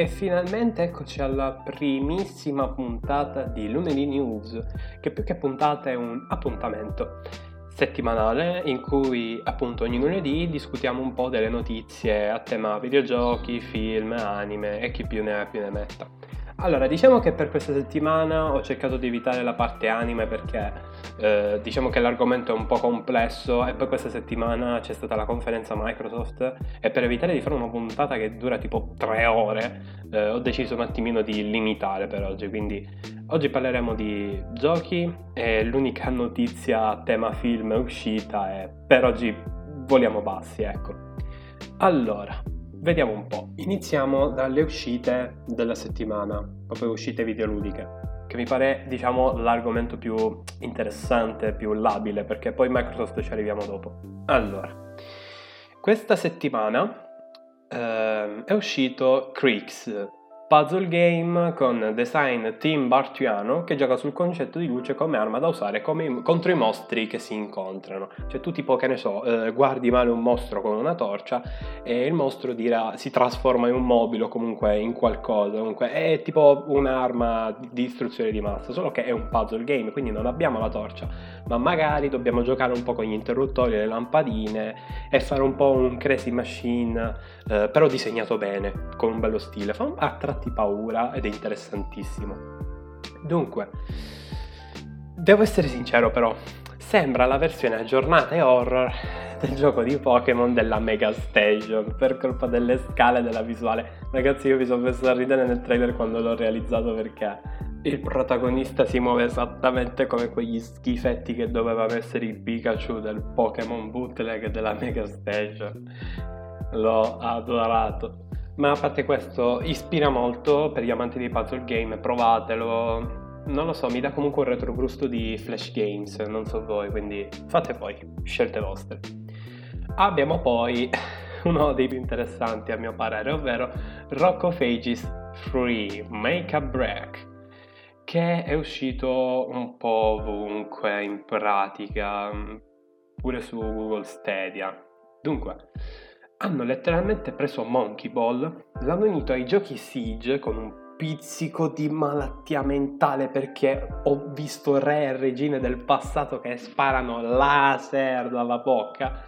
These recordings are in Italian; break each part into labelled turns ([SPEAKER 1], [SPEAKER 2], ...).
[SPEAKER 1] e finalmente eccoci alla primissima puntata di Lunedì News, che più che puntata è un appuntamento settimanale in cui appunto ogni lunedì discutiamo un po' delle notizie a tema videogiochi, film, anime e chi più ne ha più ne metta. Allora, diciamo che per questa settimana ho cercato di evitare la parte anime perché eh, diciamo che l'argomento è un po' complesso e poi questa settimana c'è stata la conferenza Microsoft e per evitare di fare una puntata che dura tipo tre ore eh, ho deciso un attimino di limitare per oggi, quindi oggi parleremo di giochi e l'unica notizia a tema film uscita è per oggi voliamo bassi, ecco. Allora, Vediamo un po'. Iniziamo dalle uscite della settimana, proprio uscite videoludiche, che mi pare, diciamo, l'argomento più interessante, più labile, perché poi Microsoft ci arriviamo dopo. Allora, questa settimana eh, è uscito Creeks, puzzle game con design Tim Bartiano che gioca sul concetto di luce come arma da usare come, contro i mostri che si incontrano. Cioè tu tipo che ne so, eh, guardi male un mostro con una torcia e il mostro dirà, si trasforma in un mobile o comunque in qualcosa, comunque è tipo un'arma di distruzione di massa, solo che è un puzzle game, quindi non abbiamo la torcia, ma magari dobbiamo giocare un po' con gli interruttori, le lampadine e fare un po' un crazy machine, eh, però disegnato bene, con un bello stile. Fa a tratti paura ed è interessantissimo. Dunque, devo essere sincero però, sembra la versione aggiornata e horror del gioco di Pokémon della Mega Station per colpa delle scale della visuale. Ragazzi, io mi sono messo a ridere nel trailer quando l'ho realizzato perché il protagonista si muove esattamente come quegli schifetti che doveva essere il Pikachu del Pokémon bootleg della Mega Station. L'ho adorato. Ma a parte questo, ispira molto per gli amanti di puzzle game, provatelo. Non lo so, mi dà comunque un retrogusto di Flash Games, non so voi, quindi fate poi, scelte vostre. Abbiamo poi uno dei più interessanti a mio parere, ovvero Rock of Ages 3 Make a Break che è uscito un po' ovunque in pratica, pure su Google Stadia. Dunque, hanno letteralmente preso Monkey Ball, l'hanno unito ai giochi Siege con un pizzico di malattia mentale perché ho visto re e regine del passato che sparano laser dalla bocca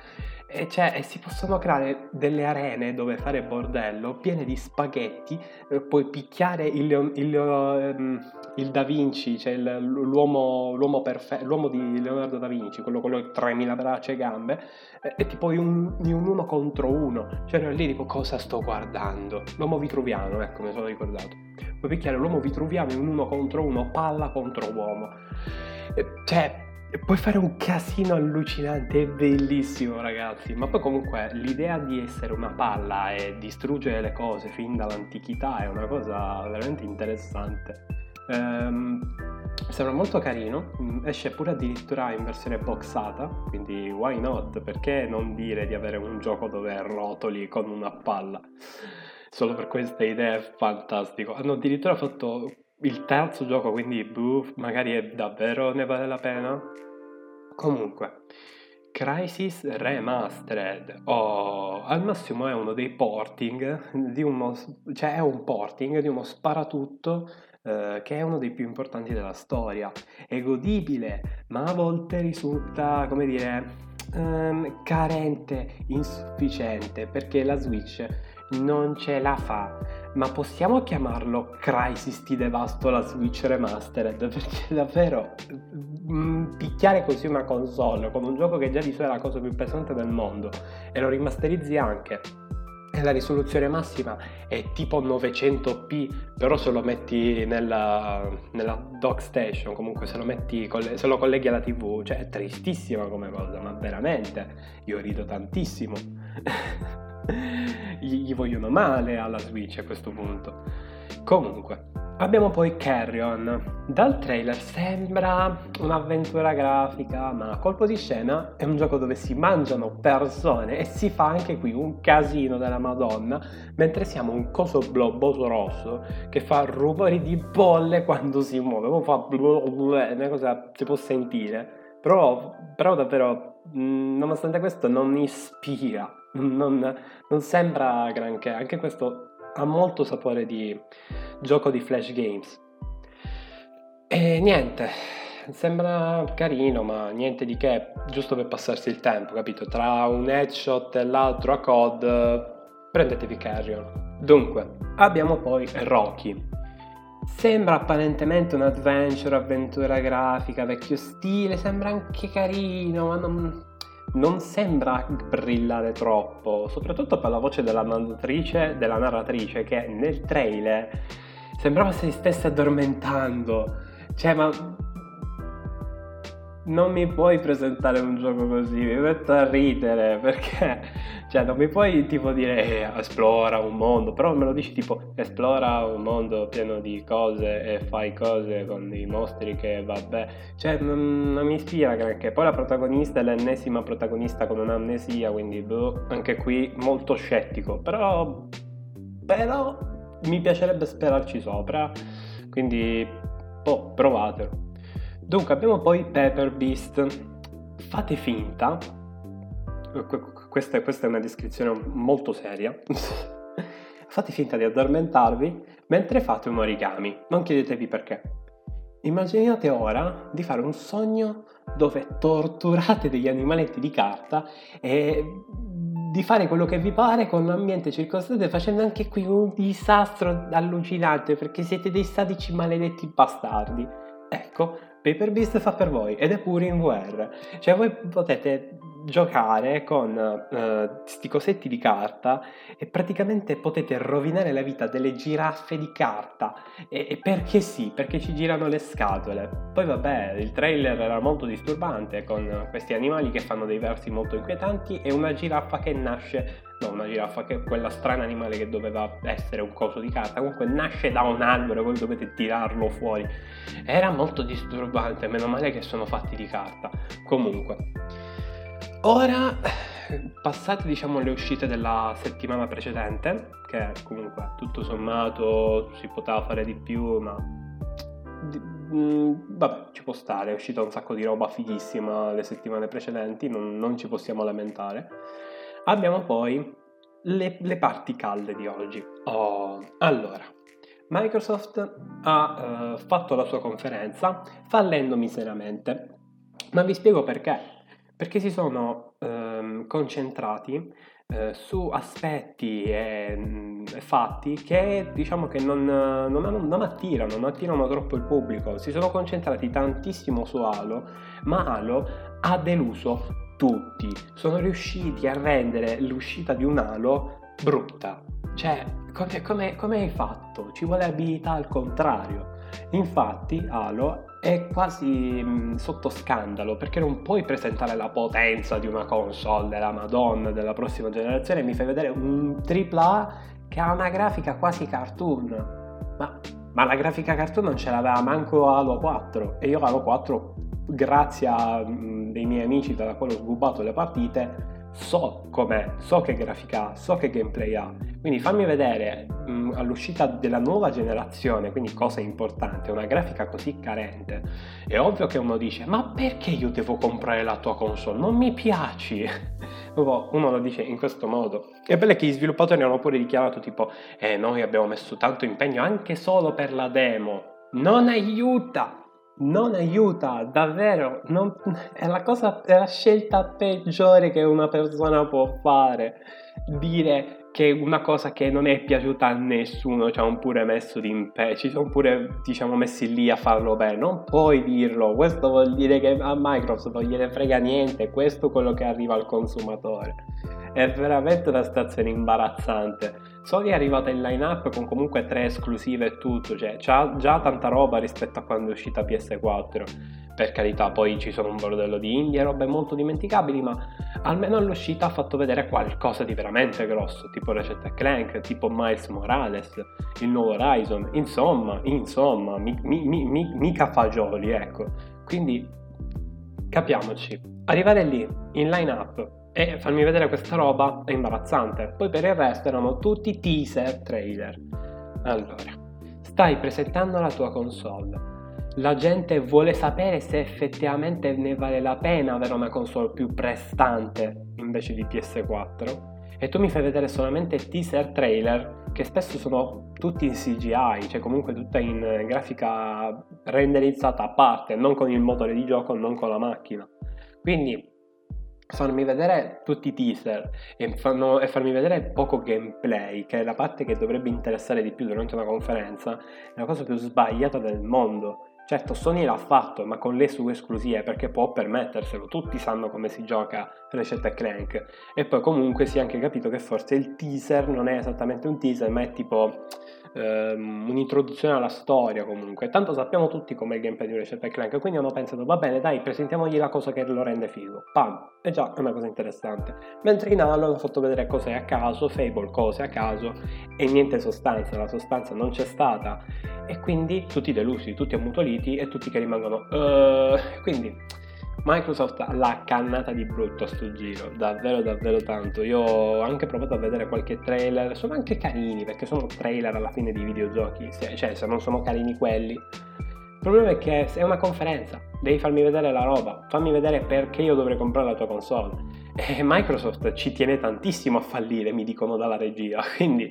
[SPEAKER 1] e, cioè, e si possono creare delle arene dove fare bordello piene di spaghetti, eh, puoi picchiare il, il, um, il Da Vinci, cioè il, l'uomo, l'uomo, perfe- l'uomo di Leonardo da Vinci, quello con le 3000 braccia e gambe, e, e tipo in un, in un, uno contro uno. Cioè ero lì tipo cosa sto guardando? L'uomo vitruviano, ecco, mi sono ricordato. Puoi picchiare l'uomo vitruviano in un uno contro uno, palla contro uomo. E, cioè, e puoi fare un casino allucinante, è bellissimo ragazzi, ma poi comunque l'idea di essere una palla e distruggere le cose fin dall'antichità è una cosa veramente interessante. Ehm, sembra molto carino, mm, esce pure addirittura in versione boxata, quindi why not? Perché non dire di avere un gioco dove rotoli con una palla? Solo per questa idea è fantastico. Hanno addirittura fatto il terzo gioco, quindi boh, magari è davvero ne vale la pena. Comunque, Crisis Remastered, oh, al massimo è uno dei porting di uno, cioè è un porting di uno sparatutto eh, che è uno dei più importanti della storia. È godibile, ma a volte risulta, come dire, ehm, carente, insufficiente, perché la Switch non ce la fa. Ma possiamo chiamarlo Crisis ti devasto la Switch Remastered? Perché davvero mm, picchiare così una console con un gioco che già di sé è la cosa più pesante del mondo e lo rimasterizzi anche e la risoluzione massima è tipo 900p, però se lo metti nella, nella dock station, comunque se lo, metti, se lo colleghi alla tv, cioè è tristissima come cosa, ma veramente io rido tantissimo. gli, gli vogliono male alla Switch a questo punto. Comunque, abbiamo poi Carrion. Dal trailer sembra un'avventura grafica, ma a colpo di scena è un gioco dove si mangiano persone e si fa anche qui un casino della Madonna, mentre siamo un coso blobboso rosso che fa rumori di bolle quando si muove, fa una cosa si può sentire. Però, però davvero, nonostante questo, non ispira non, non, sembra granché. Anche questo ha molto sapore di gioco di flash games. E niente, sembra carino, ma niente di che, giusto per passarsi il tempo, capito? Tra un headshot e l'altro a COD, prendetevi Carrion. Dunque, abbiamo poi Rocky. Sembra apparentemente un adventure, avventura grafica, vecchio stile, sembra anche carino, ma non, non sembra brillare troppo, soprattutto per la voce della narratrice, della narratrice che nel trailer sembrava si stesse addormentando. Cioè, ma non mi puoi presentare un gioco così, mi metto a ridere perché, cioè, non mi puoi tipo dire eh, esplora un mondo, però me lo dici tipo esplora un mondo pieno di cose e fai cose con dei mostri che vabbè, cioè, non, non mi ispira granché. Poi la protagonista è l'ennesima protagonista con un'amnesia, quindi boh, anche qui molto scettico, però, però mi piacerebbe sperarci sopra, quindi, boh, provatelo. Dunque abbiamo poi Pepper Beast. Fate finta, questa, questa è una descrizione molto seria, fate finta di addormentarvi mentre fate un origami, non chiedetevi perché. Immaginate ora di fare un sogno dove torturate degli animaletti di carta e di fare quello che vi pare con l'ambiente circostante facendo anche qui un disastro allucinante perché siete dei sadici maledetti bastardi. Ecco, Paper Beast fa per voi ed è pure in VR. Cioè voi potete giocare con questi uh, cosetti di carta e praticamente potete rovinare la vita delle giraffe di carta. E, e, perché sì, perché ci girano le scatole. Poi vabbè il trailer era molto disturbante con questi animali che fanno dei versi molto inquietanti e una giraffa che nasce no una giraffa che è quella strana animale che doveva essere un coso di carta comunque nasce da un albero voi dovete tirarlo fuori era molto disturbante meno male che sono fatti di carta comunque Ora, passate diciamo le uscite della settimana precedente, che comunque tutto sommato si poteva fare di più, ma mm, vabbè, ci può stare, è uscita un sacco di roba fighissima le settimane precedenti, non, non ci possiamo lamentare. Abbiamo poi le, le, parti calde di oggi. Oh, allora, Microsoft ha uh, fatto la sua conferenza fallendo miseramente, ma vi spiego perché perché si sono ehm, concentrati eh, su aspetti e, mm, e, fatti che diciamo che non, non, non, attirano, non attirano troppo il pubblico. Si sono concentrati tantissimo su Halo, ma Halo ha deluso tutti. Sono riusciti a rendere l'uscita di un Halo brutta. Cioè, come, come, hai fatto? Ci vuole abilità al contrario. Infatti, Halo è quasi mh, mm, sotto scandalo perché non puoi presentare la potenza di una console della Madonna della prossima generazione e mi fai vedere un AAA che ha una grafica quasi cartoon. Ma, ma la grafica cartoon non ce l'aveva manco Halo 4 e io Halo 4 grazie a mh, mm, dei miei amici dalla quale ho sgubato le partite so com'è, so che grafica ha, so che gameplay ha. Quindi fammi vedere mh, mm, all'uscita della nuova generazione, quindi cosa importante, una grafica così carente. È ovvio che uno dice, ma perché io devo comprare la tua console? Non mi piaci. uno lo dice in questo modo. E bello che gli sviluppatori hanno pure dichiarato tipo, eh noi abbiamo messo tanto impegno anche solo per la demo. Non aiuta, non aiuta, davvero, non, è, la cosa, è la scelta peggiore che una persona può fare. Dire che una cosa che non è piaciuta a nessuno ci hanno pure messo di impegno, ci sono pure diciamo messi lì a farlo bene, non puoi dirlo, questo vuol dire che a Microsoft non gliene frega niente, questo è quello che arriva al consumatore. È veramente una situazione imbarazzante. Sony è arrivata in line-up con comunque tre esclusive e tutto, cioè c'ha già tanta roba rispetto a quando è uscita PS4. Per carità, poi ci sono un bordello di indie e robe molto dimenticabili, ma almeno all'uscita ha fatto vedere qualcosa di veramente grosso, tipo Recetta Clank, tipo Miles Morales, il nuovo Horizon, insomma, insomma, mi, mi, mi, mica fagioli, ecco. Quindi capiamoci, arrivare lì in line-up e farmi vedere questa roba è imbarazzante. Poi per il resto erano tutti teaser trailer. Allora, stai presentando la tua console. La gente vuole sapere se effettivamente ne vale la pena avere una console più prestante invece di PS4 e tu mi fai vedere solamente teaser trailer che spesso sono tutti in CGI, cioè comunque tutta in grafica renderizzata a parte, non con il motore di gioco, non con la macchina. Quindi farmi vedere tutti i teaser e, fanno, e, farmi vedere poco gameplay, che è la parte che dovrebbe interessare di più durante una conferenza, è la cosa più sbagliata del mondo. Certo, Sony l'ha fatto, ma con le sue esclusive, perché può permetterselo. Tutti sanno come si gioca Ratchet Clank. E poi comunque si è anche capito che forse il teaser non è esattamente un teaser, ma è tipo ehm, un'introduzione alla storia comunque. Tanto sappiamo tutti com'è il gameplay di Ratchet Clank, quindi hanno pensato, va bene, dai, presentiamogli la cosa che lo rende figo. Pam! E già, è una cosa interessante. Mentre in Halo hanno fatto vedere cose a caso, Fable cose a caso, e niente sostanza, la sostanza non c'è stata. E quindi tutti delusi, tutti ammutoliti e tutti che rimangono... Uh, quindi Microsoft l'ha cannata di brutto a sto giro, davvero davvero tanto. Io ho anche provato a vedere qualche trailer, sono anche carini perché sono trailer alla fine di videogiochi, cioè se non sono carini quelli. Il problema è che è una conferenza, devi farmi vedere la roba, fammi vedere perché io dovrei comprare la tua console. E Microsoft ci tiene tantissimo a fallire, mi dicono dalla regia, quindi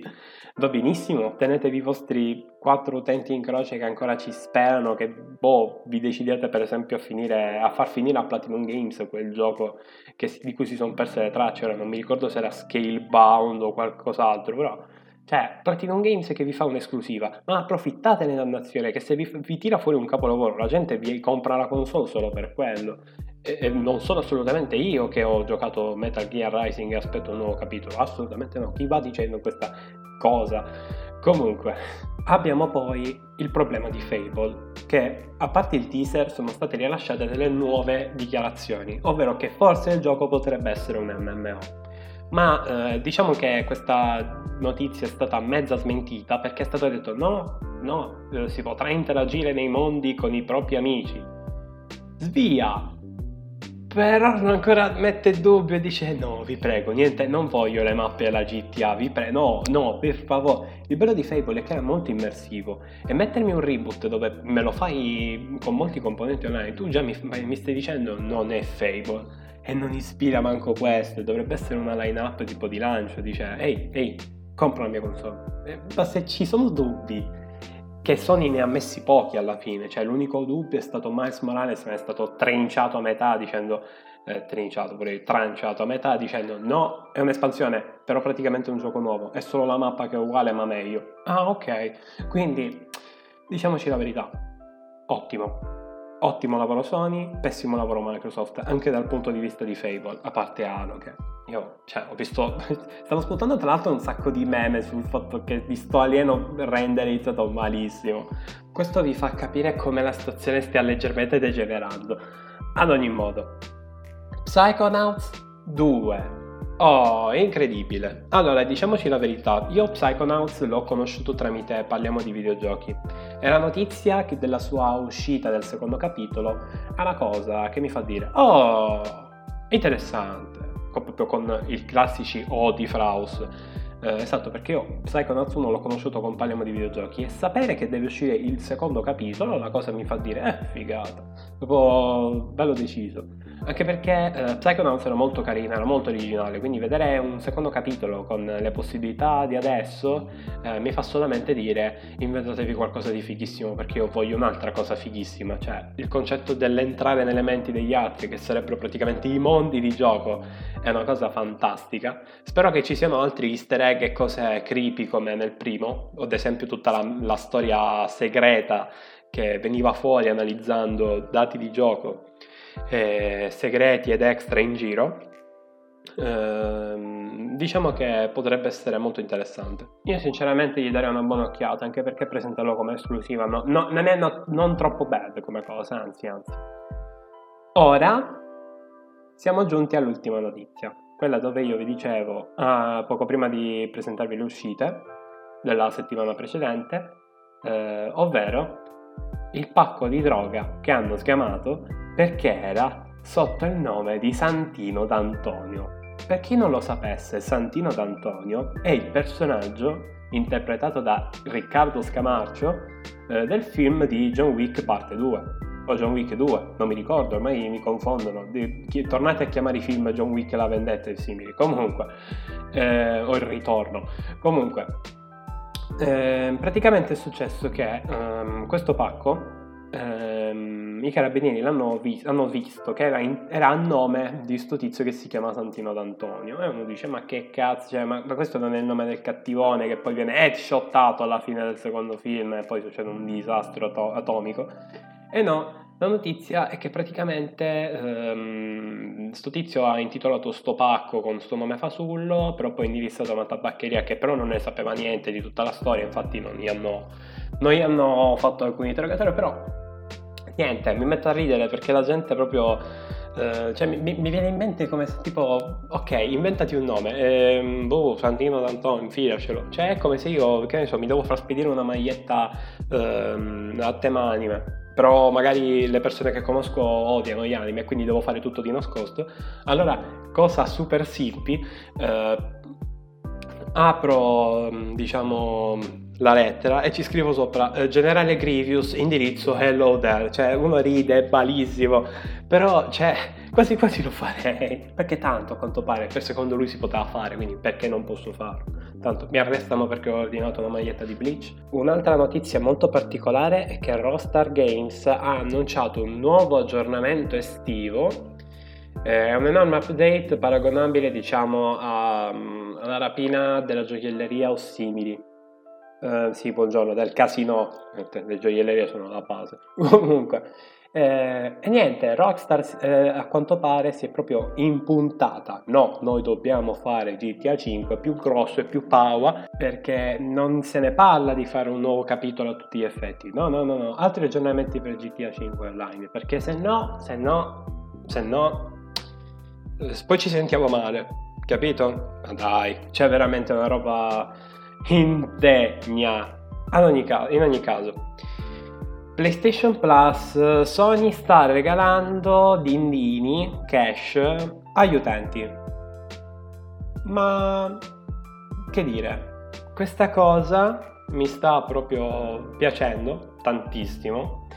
[SPEAKER 1] va benissimo, tenetevi i vostri quattro utenti in croce che ancora ci sperano che boh, vi decidete per esempio a, finire, a far finire a Platinum Games quel gioco che, di cui si sono perse le tracce, ora non mi ricordo se era Scalebound o qualcos'altro, però cioè, Platinum Games che vi fa un'esclusiva, ma approfittatene dannazione, che se vi, vi, tira fuori un capolavoro, la gente vi compra la console solo per quello. E, non sono assolutamente io che ho giocato Metal Gear Rising e aspetto un nuovo capitolo, assolutamente no. Chi va dicendo questa cosa. Comunque, abbiamo poi il problema di Fable, che a parte il teaser sono state rilasciate delle nuove dichiarazioni, ovvero che forse il gioco potrebbe essere un MMO. Ma eh, diciamo che questa notizia è stata mezza smentita perché è stato detto no, no, eh, si potrà interagire nei mondi con i propri amici. Svia! Però ancora mette dubbio e dice no, vi prego, niente, non voglio le mappe alla GTA, vi prego, no, no, per favore. Il bello di Fable è che è molto immersivo e mettermi un reboot dove me lo fai con molti componenti online, tu già mi, mi stai dicendo non è Fable e non ispira manco questo, dovrebbe essere una line-up tipo di lancio, dice ehi, ehi, compra la mia console. Ma se ci sono dubbi che Sony ne ha messi pochi alla fine, cioè l'unico dubbio è stato Miles Morales, ma è stato trinciato a metà dicendo, eh, trinciato pure tranciato a metà dicendo no, è un'espansione, però praticamente un gioco nuovo, è solo la mappa che è uguale ma meglio. Ah ok, quindi diciamoci la verità, ottimo. Ottimo lavoro Sony, pessimo lavoro Microsoft, anche dal punto di vista di Fable, a parte Halo che io, cioè, ho visto, stavo ascoltando tra l'altro un sacco di meme sul fatto che di sto alieno renderizzato malissimo. Questo vi fa capire come la situazione stia leggermente degenerando. Ad ogni modo, Psychonauts 2. Oh, è incredibile. Allora, diciamoci la verità, io Psychonauts l'ho conosciuto tramite Parliamo di videogiochi. E la notizia della sua uscita del secondo capitolo è una cosa che mi fa dire, oh, interessante proprio con i classici O di Fraus. Eh, esatto, perché io Psychonauts 1 l'ho conosciuto con Parliamo di videogiochi e sapere che deve uscire il secondo capitolo, la cosa mi fa dire, eh, figata, proprio bello deciso. Anche perché eh, Psychonauts era molto carina, era molto originale, quindi vedere un secondo capitolo con le possibilità di adesso eh, mi fa solamente dire inventatevi qualcosa di fighissimo perché io voglio un'altra cosa fighissima, cioè il concetto dell'entrare nelle menti degli altri, che sarebbero praticamente i mondi di gioco, è una cosa fantastica. Spero che ci siano altri easter egg e cose creepy come nel primo, ad esempio tutta la, la storia segreta che veniva fuori analizzando dati di gioco eh, segreti ed extra in giro, ehm, diciamo che potrebbe essere molto interessante. Io sinceramente gli darei una buona occhiata, anche perché presentarlo come esclusiva no, no, non è no, non troppo bad come cosa, anzi, anzi. Ora siamo giunti all'ultima notizia, quella dove io vi dicevo ah, poco prima di presentarvi le uscite della settimana precedente, eh, ovvero il pacco di droga che hanno sgamato perché era sotto il nome di Santino d'Antonio. Per chi non lo sapesse, Santino d'Antonio è il personaggio interpretato da Riccardo Scamarcio eh, del film di John Wick parte 2. o John Wick 2, non mi ricordo, ormai mi confondono. Tornate a chiamare i film John Wick la vendetta e simili. Comunque, eh, o il ritorno. Comunque, eh, praticamente è successo che um, questo pacco ehm, i carabinieri l'hanno vi- visto che era, in- era, a nome di sto tizio che si chiama Santino D'Antonio. E uno dice ma che cazzo, cioè, ma, ma, questo non è il nome del cattivone che poi viene headshottato alla fine del secondo film e poi succede un disastro to- atomico. E no, la notizia è che praticamente ehm, sto tizio ha intitolato sto pacco con sto nome fasullo, però poi indirizzato a una tabaccheria che però non ne sapeva niente di tutta la storia, infatti non gli hanno, non gli hanno fatto alcuni interrogatori, però niente, mi metto a ridere perché la gente proprio... Uh, cioè, mi, mi, viene in mente come se tipo, ok, inventati un nome, ehm, boh, Santino D'Antonio, infilacelo. Cioè, è come se io, che ne so, mi devo far spedire una maglietta ehm, a tema anime. Però magari le persone che conosco odiano gli anime quindi devo fare tutto di nascosto. Allora, cosa super simpi, eh, apro, diciamo, la lettera e ci scrivo sopra eh, Generale Grievous, indirizzo hello there, cioè uno ride, è malissimo, però cioè quasi quasi lo farei, perché tanto a quanto pare per secondo lui si poteva fare, quindi perché non posso farlo? Tanto mi arrestano perché ho ordinato una maglietta di Bleach. Un'altra notizia molto particolare è che Rockstar Games ha annunciato un nuovo aggiornamento estivo eh, è un enorme update paragonabile diciamo a, alla rapina della gioielleria o simili Uh, sì, buongiorno, del casino, le gioiellerie sono la base. Comunque, eh, e niente, Rockstar eh, a quanto pare si è proprio impuntata. No, noi dobbiamo fare GTA 5 più grosso e più power perché non se ne parla di fare un nuovo capitolo a tutti gli effetti. No, no, no, no, altri aggiornamenti per GTA 5 online perché se no, se no, se no, eh, poi ci sentiamo male, capito? Ma dai, c'è veramente una roba indegna. Ogni caso, in ogni caso, PlayStation Plus, Sony sta regalando dindini cash agli utenti. Ma che dire, questa cosa mi sta proprio piacendo tantissimo.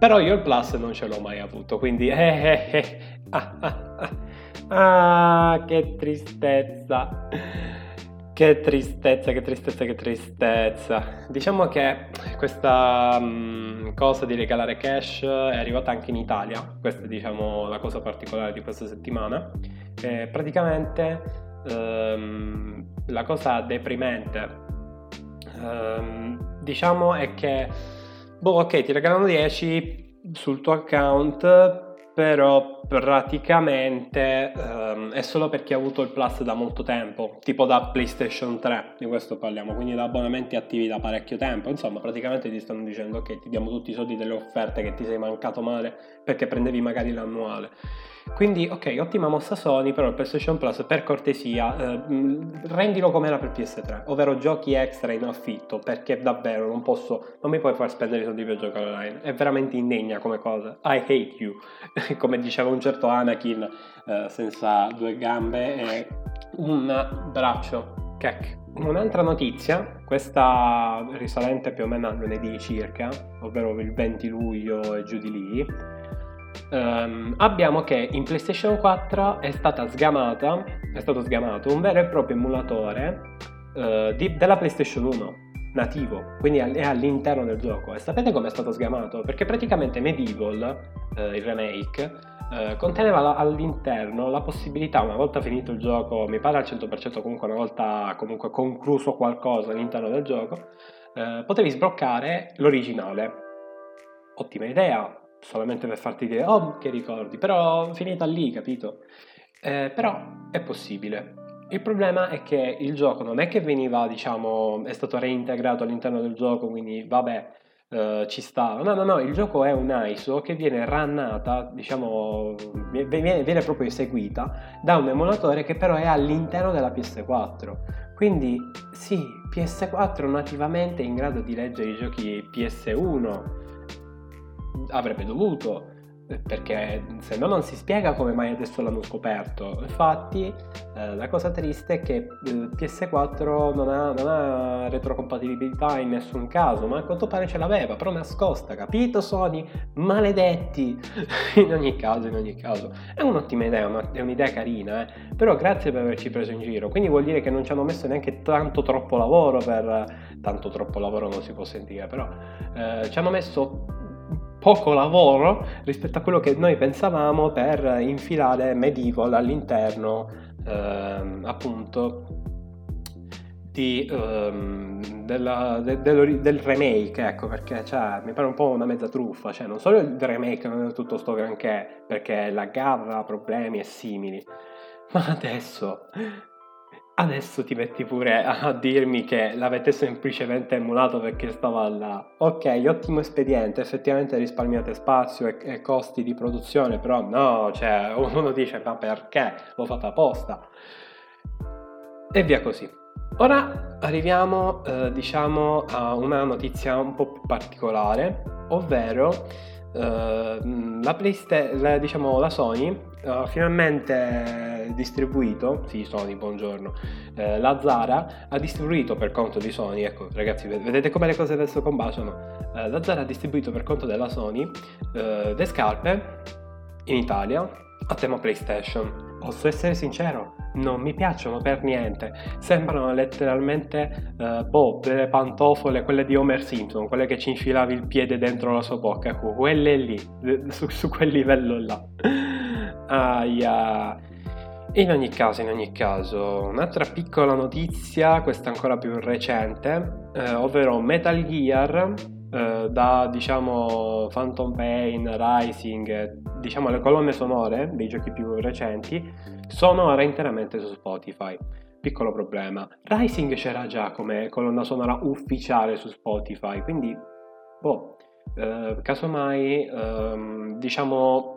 [SPEAKER 1] Però io il Plus non ce l'ho mai avuto, quindi eh, eh, eh. Ah, ah, ah. ah, che tristezza. Che tristezza, che tristezza, che tristezza. Diciamo che questa um, cosa di regalare cash è arrivata anche in Italia, questa è diciamo la cosa particolare di questa settimana. E praticamente um, la cosa deprimente um, diciamo è che, boh ok ti regalano 10 sul tuo account però praticamente um, è solo perché ha avuto il Plus da molto tempo, tipo da PlayStation 3, di questo parliamo, quindi da abbonamenti attivi da parecchio tempo, insomma praticamente ti stanno dicendo ok ti diamo tutti i soldi delle offerte che ti sei mancato male perché prendevi magari l'annuale. Quindi, ok, ottima mossa Sony, però il PlayStation Plus, per cortesia, eh, rendilo come era per PS3, ovvero giochi extra in affitto, perché davvero non posso, non mi puoi far spendere i soldi per giocare online. È veramente indegna come cosa. I hate you. come diceva un certo Anakin, eh, senza due gambe e un braccio. Kek. Un'altra notizia, questa risalente più o meno a lunedì circa, ovvero il 20 luglio e giù di lì, um, abbiamo che in PlayStation 4 è sgamata, è stato sgamato un vero e proprio emulatore uh, di, della PlayStation 1 nativo, quindi è all'interno del gioco. E sapete come è stato sgamato? Perché praticamente Medieval, uh, il remake, Uh, conteneva all'interno la possibilità, una volta finito il gioco, mi pare al 100%, comunque una volta comunque concluso qualcosa all'interno del gioco, uh, potevi sbloccare l'originale. Ottima idea, solamente per farti dire, oh che ricordi, però finita lì, capito? Eh, però è possibile. Il problema è che il gioco non è che veniva, diciamo, è stato reintegrato all'interno del gioco, quindi vabbè, eh, ci stava. No, no, no, il gioco è un ISO che viene runnata, diciamo, viene, viene proprio eseguita da un emulatore che però è all'interno della PS4. Quindi sì, PS4 nativamente è in grado di leggere i giochi PS1 avrebbe dovuto, perché se no non si spiega come mai adesso l'hanno scoperto. Infatti eh, la cosa triste è che il PS4 non ha, non ha, retrocompatibilità in nessun caso, ma a quanto pare ce l'aveva, però nascosta, capito Sony? Maledetti! in ogni caso, in ogni caso. È un'ottima idea, una, è un'idea carina, eh? però grazie per averci preso in giro. Quindi vuol dire che non ci hanno messo neanche tanto troppo lavoro per... Tanto troppo lavoro non si può sentire, però eh, ci hanno messo poco lavoro rispetto a quello che noi pensavamo per infilare Medieval all'interno ehm, appunto di, ehm, della, de, del, del, remake, ecco, perché cioè, mi pare un po' una mezza truffa, cioè non solo il remake non è tutto sto granché, perché la garra ha problemi e simili, ma adesso Adesso ti metti pure a dirmi che l'avete semplicemente emulato perché stava là. Ok, ottimo espediente, effettivamente risparmiate spazio e, e costi di produzione, però no, cioè uno dice ma perché? L'ho fatta apposta. E via così. Ora arriviamo, eh, diciamo, a una notizia un po' più particolare, ovvero eh, la, Playsta- la, diciamo, la Sony ha finalmente distribuito, sì Sony, buongiorno, eh, la Zara ha distribuito per conto di Sony, ecco ragazzi vedete come le cose adesso combaciano, eh, la Zara ha distribuito per conto della Sony eh, le scarpe in Italia a tema PlayStation. Posso essere sincero, non mi piacciono per niente. Sembrano letteralmente, uh, boh, delle pantofole, quelle di Homer Simpson, quelle che ci infilavi il piede dentro la sua bocca. Ecco, quelle lì, su, su quel livello là. Aia. In ogni caso, in ogni caso, un'altra piccola notizia, questa ancora più recente, eh, ovvero Metal Gear, eh, da diciamo Phantom Pain, Rising, diciamo le colonne sonore dei giochi più recenti, sono ora interamente su Spotify. Piccolo problema. Rising c'era già come colonna sonora ufficiale su Spotify, quindi, boh, eh, casomai, ehm, diciamo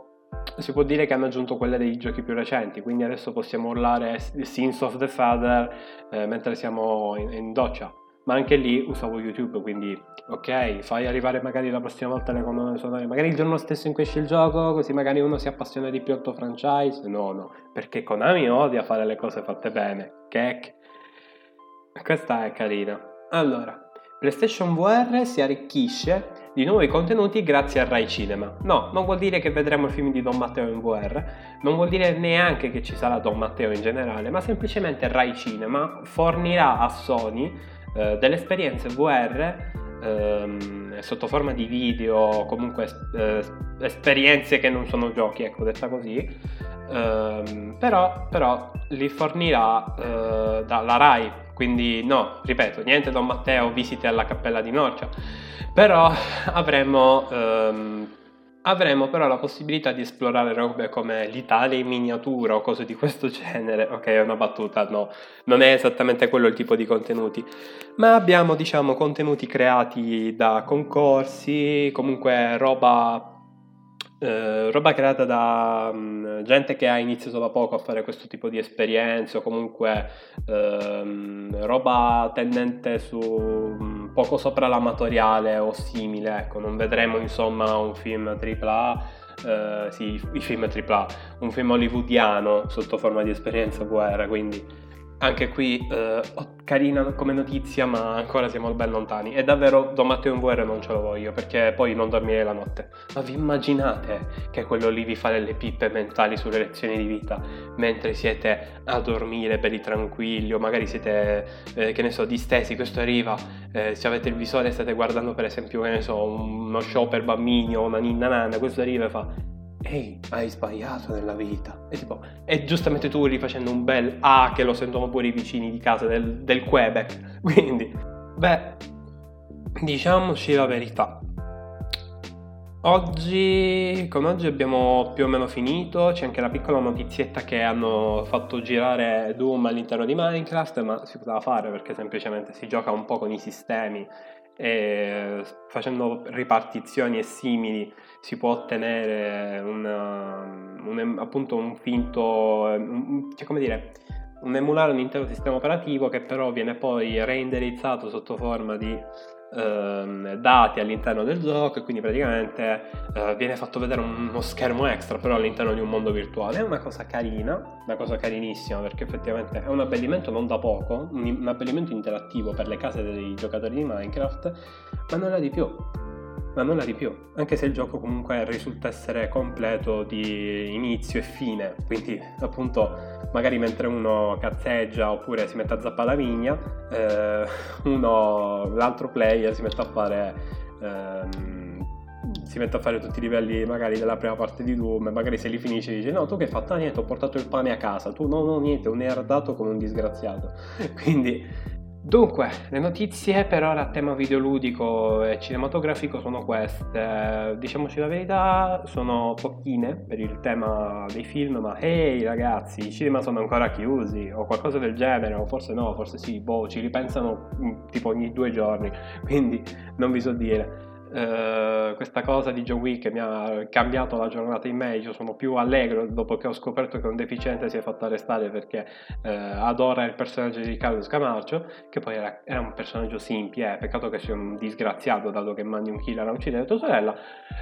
[SPEAKER 1] si può dire che hanno aggiunto quelle dei giochi più recenti, quindi adesso possiamo urlare Sins of the Father eh, mentre siamo in, in, doccia. Ma anche lì usavo YouTube, quindi ok, fai arrivare magari la prossima volta le colonne sonore, magari il giorno stesso in cui esce il gioco, così magari uno si appassiona di più al tuo franchise. No, no, perché Konami odia fare le cose fatte bene. Che questa è carina. Allora, PlayStation VR si arricchisce di nuovi contenuti grazie a Rai Cinema. No, non vuol dire che vedremo il film di Don Matteo in VR, non vuol dire neanche che ci sarà Don Matteo in generale, ma semplicemente Rai Cinema fornirà a Sony eh, delle esperienze VR ehm, sotto forma di video, comunque eh, esperienze che non sono giochi, ecco, detta così. Ehm, però, però, li fornirà eh, dalla Rai, quindi no, ripeto, niente Don Matteo visite alla cappella di Norcia però avremo, ehm, avremo però la possibilità di esplorare robe come l'Italia in miniatura o cose di questo genere. Ok, è una battuta, no, non è esattamente quello il tipo di contenuti, ma abbiamo diciamo contenuti creati da concorsi, comunque roba eh, roba creata da um, gente che ha iniziato da poco a fare questo tipo di esperienze o comunque um, roba tendente su um, poco sopra l'amatoriale o simile, ecco, non vedremo insomma un film AAA eh, sì, i film AAA, un film hollywoodiano sotto forma di esperienza VR, quindi anche qui eh, carina come notizia, ma ancora siamo ben lontani. E davvero Don Matteo in VR non ce lo voglio perché poi non dormirei la notte. Ma vi immaginate che quello lì vi fa delle pippe mentali sulle lezioni di vita mentre siete a dormire belli tranquilli o magari siete, eh, che ne so, distesi. Questo arriva, eh, se avete il visore state guardando per esempio, che ne so, uno show per bambini o una ninna nana. Questo arriva e fa ehi, hai sbagliato nella vita. E, tipo, e giustamente tu rifacendo un bel A che lo sentono pure i vicini di casa del, del Quebec. Quindi, beh, diciamoci la verità. Oggi, con oggi abbiamo più o meno finito, c'è anche la piccola notizietta che hanno fatto girare Doom all'interno di Minecraft, ma si poteva fare perché semplicemente si gioca un po' con i sistemi e facendo ripartizioni e simili si può ottenere una, un, appunto un finto, un, cioè come dire, un emulare un intero sistema operativo che però viene poi renderizzato sotto forma di ehm, dati all'interno del gioco e quindi praticamente eh, viene fatto vedere uno schermo extra però all'interno di un mondo virtuale. È una cosa carina, una cosa carinissima perché effettivamente è un abbellimento non da poco, un, abbellimento interattivo per le case dei giocatori di Minecraft, ma nulla di più ma nulla di più, anche se il gioco comunque risulta essere completo di inizio e fine, quindi appunto magari mentre uno cazzeggia oppure si mette a zappare la vigna, eh, uno, l'altro player si mette a fare... Ehm, si mette a fare tutti i livelli magari della prima parte di Doom, magari se li finisce dice no tu che hai fatto? Ah niente ho portato il pane a casa, tu no no niente, un erdato come un disgraziato. Quindi Dunque, le notizie per ora a tema videoludico e cinematografico sono queste. Diciamoci la verità, sono pochine per il tema dei film, ma ehi ragazzi, i cinema sono ancora chiusi o qualcosa del genere, o forse no, forse sì, boh, ci ripensano mm, tipo ogni due giorni, quindi non vi so dire. Uh, questa cosa di John Wick mi ha cambiato la giornata in meglio, sono più allegro dopo che ho scoperto che un deficiente si è fatto arrestare perché uh, adora il personaggio di Riccardo Scamarcio, che poi era, era un personaggio simple, eh, peccato che sia un disgraziato dato che mandi un killer a uccidere tua sorella,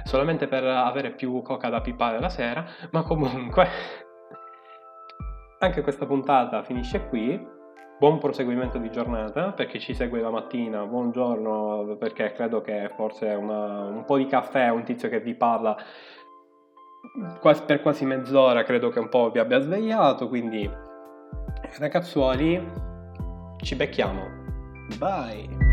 [SPEAKER 1] solamente per avere più coca da pippare la sera, ma comunque anche questa puntata finisce qui buon proseguimento di giornata per chi ci segue la mattina, buongiorno perché credo che forse una, un po' di caffè, un tizio che vi parla quasi, per quasi mezz'ora credo che un po' vi abbia svegliato, quindi ragazzuoli ci becchiamo. Bye!